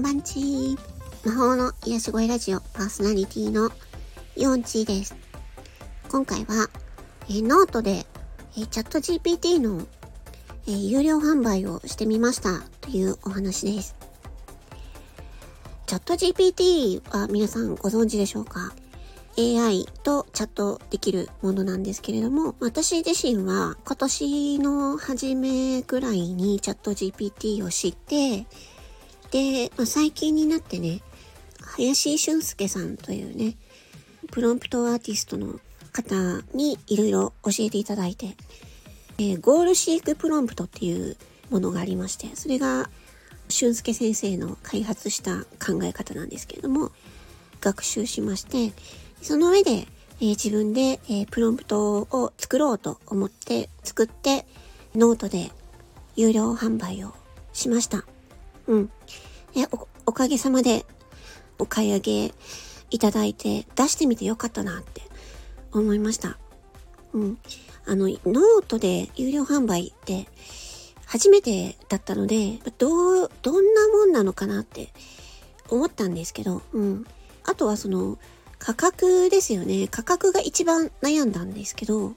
んばんち魔法の癒し声ラジオパーソナリティのヨンチーです。今回は、えー、ノートで、えー、 ChatGPT の、えー、有料販売をしてみましたというお話です。チャット GPT は皆さんご存知でしょうか？AI とチャットできるものなんですけれども、私自身は今年の初めくらいにチャット GPT を知って、で、まあ、最近になってね、林俊介さんというね、プロンプトアーティストの方にいろいろ教えていただいて、えー、ゴールシークプロンプトっていうものがありまして、それが俊介先生の開発した考え方なんですけれども、学習しまして、その上で、えー、自分で、えー、プロンプトを作ろうと思って作って、ノートで有料販売をしました。うん。え、お、おかげさまでお買い上げいただいて出してみてよかったなって思いました。うん。あの、ノートで有料販売って初めてだったので、どう、どんなもんなのかなって思ったんですけど、うん。あとはその、価格ですよね。価格が一番悩んだんですけど、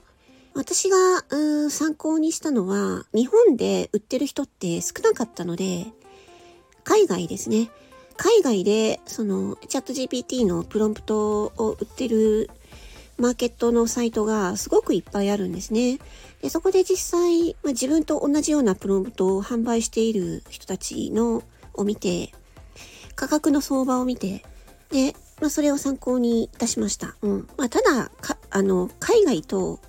私がうん参考にしたのは、日本で売ってる人って少なかったので、海外ですね。海外で、その、チャット GPT のプロンプトを売ってるマーケットのサイトがすごくいっぱいあるんですね。でそこで実際、まあ、自分と同じようなプロンプトを販売している人たちのを見て、価格の相場を見て、で、まあ、それを参考にいたしました。うん。まあ、ただ、か、あの、海外と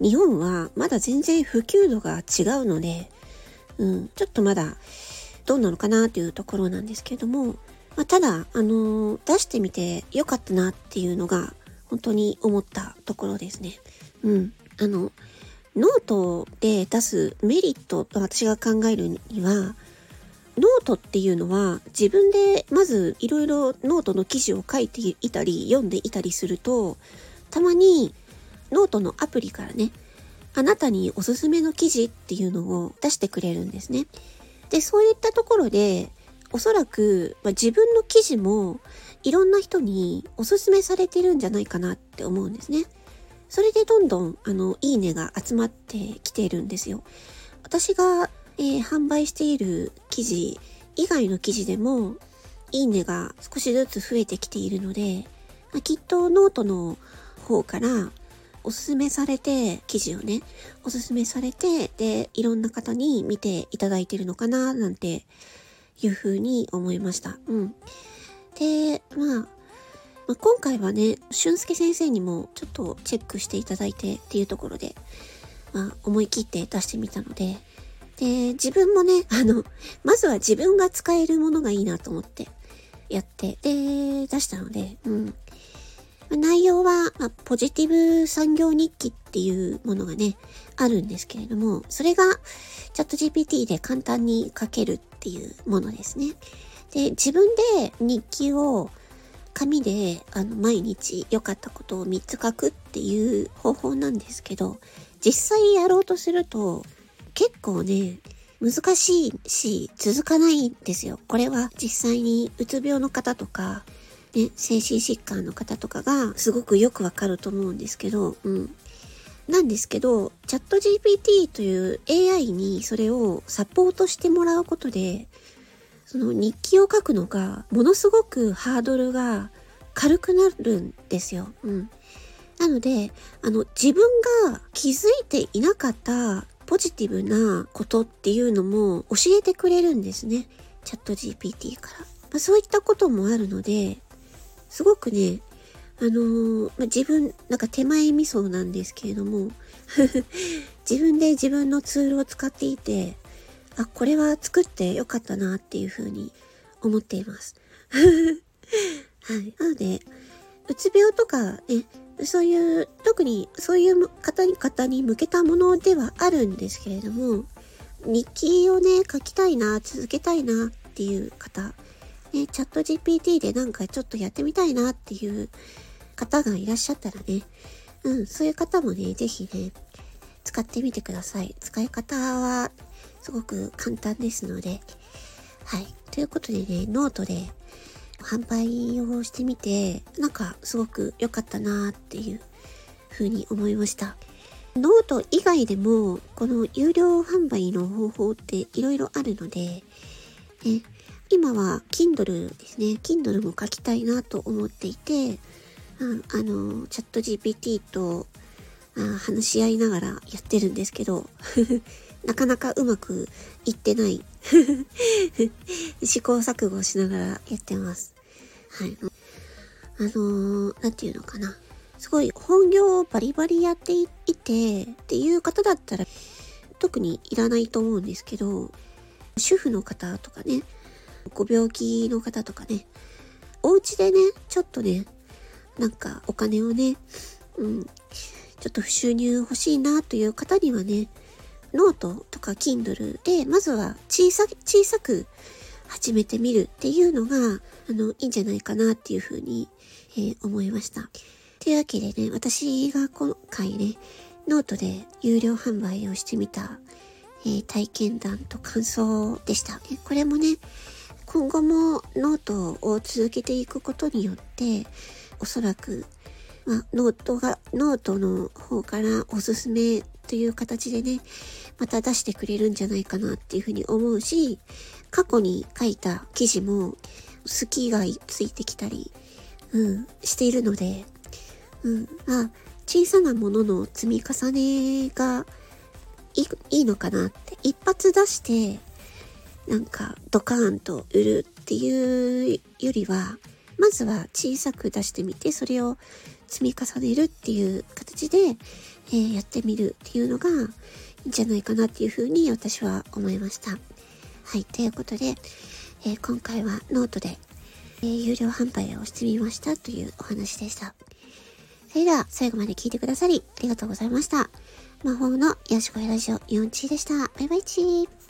日本はまだ全然普及度が違うので、うん、ちょっとまだ、どうなのかなっていうところなんですけれども、まあ、ただ、あのー、出してみてよかったなっていうのが、本当に思ったところですね。うん。あの、ノートで出すメリットと私が考えるには、ノートっていうのは自分でまずいろいろノートの記事を書いていたり読んでいたりするとたまにノートのアプリからねあなたにおすすめの記事っていうのを出してくれるんですね。でそういったところでおそらく、まあ、自分の記事もいろんな人におすすめされてるんじゃないかなって思うんですね。それでどんどんあのいいねが集まってきているんですよ。私がえー、販売している記事以外の記事でも、いいねが少しずつ増えてきているので、まあ、きっとノートの方からおすすめされて、記事をね、おすすめされて、で、いろんな方に見ていただいてるのかな、なんていうふうに思いました。うん。で、まあ、まあ、今回はね、俊介先生にもちょっとチェックしていただいてっていうところで、まあ、思い切って出してみたので、で、自分もね、あの、まずは自分が使えるものがいいなと思ってやって、で、出したので、うん。内容は、まあ、ポジティブ産業日記っていうものがね、あるんですけれども、それがチャット GPT で簡単に書けるっていうものですね。で、自分で日記を紙であの毎日良かったことを3つ書くっていう方法なんですけど、実際やろうとすると結構ね、難しいし、続かないんですよ。これは実際にうつ病の方とか、ね、精神疾患の方とかがすごくよくわかると思うんですけど、うん。なんですけど、チャット GPT という AI にそれをサポートしてもらうことで、その日記を書くのがものすごくハードルが軽くなるんですよ。うん。なので、あの、自分が気づいていなかったポジティブなことっていうのも教えてくれるんですね。チャット GPT から。まあ、そういったこともあるので、すごくね、あのー、まあ、自分、なんか手前味噌なんですけれども、自分で自分のツールを使っていて、あ、これは作ってよかったなっていうふうに思っています。はい。なので、うつ病とかね、そういう、特にそういう方に方に向けたものではあるんですけれども、日記をね、書きたいな、続けたいなっていう方、ね、チャット GPT でなんかちょっとやってみたいなっていう方がいらっしゃったらね、うん、そういう方もね、ぜひね、使ってみてください。使い方はすごく簡単ですので、はい。ということでね、ノートで販売をしてみて、なんかすごく良かったなっていう風に思いました。ノート以外でも、この有料販売の方法っていろいろあるので、ね、今は Kindle ですね。Kindle も書きたいなと思っていて、ああの、チャット GPT とあ話し合いながらやってるんですけど、なかなかうまくいってない 試行錯誤しながらやってます。はい。あのー、なんていうのかな。すごい本業をバリバリやっていてっていう方だったら特にいらないと思うんですけど、主婦の方とかね、ご病気の方とかね、お家でね、ちょっとね、なんかお金をね、うん、ちょっと収入欲しいなという方にはね、ノートとか Kindle で、まずは小さ、小さく始めてみるっていうのが、あの、いいんじゃないかなっていうふうに、えー、思いました。というわけでね、私が今回ね、ノートで有料販売をしてみた、えー、体験談と感想でした。これもね、今後もノートを続けていくことによって、おそらく、まあ、ノートが、ノートの方からおすすめという形でね、また出してくれるんじゃないかなっていうふうに思うし、過去に書いた記事も好きがついてきたり、うん、しているので、うん、あ、小さなものの積み重ねがいいのかなって、一発出して、なんかドカーンと売るっていうよりは、まずは小さく出してみて、それを積み重ねるっていう形で、えー、やってみるっていうのがいいんじゃないかなっていうふうに私は思いました。はい、ということで、えー、今回はノートで、えー、有料販売をしてみましたというお話でした。それでは最後まで聞いてくださりありがとうございました。魔法の癒し声ラジオ4チでした。バイバイチー。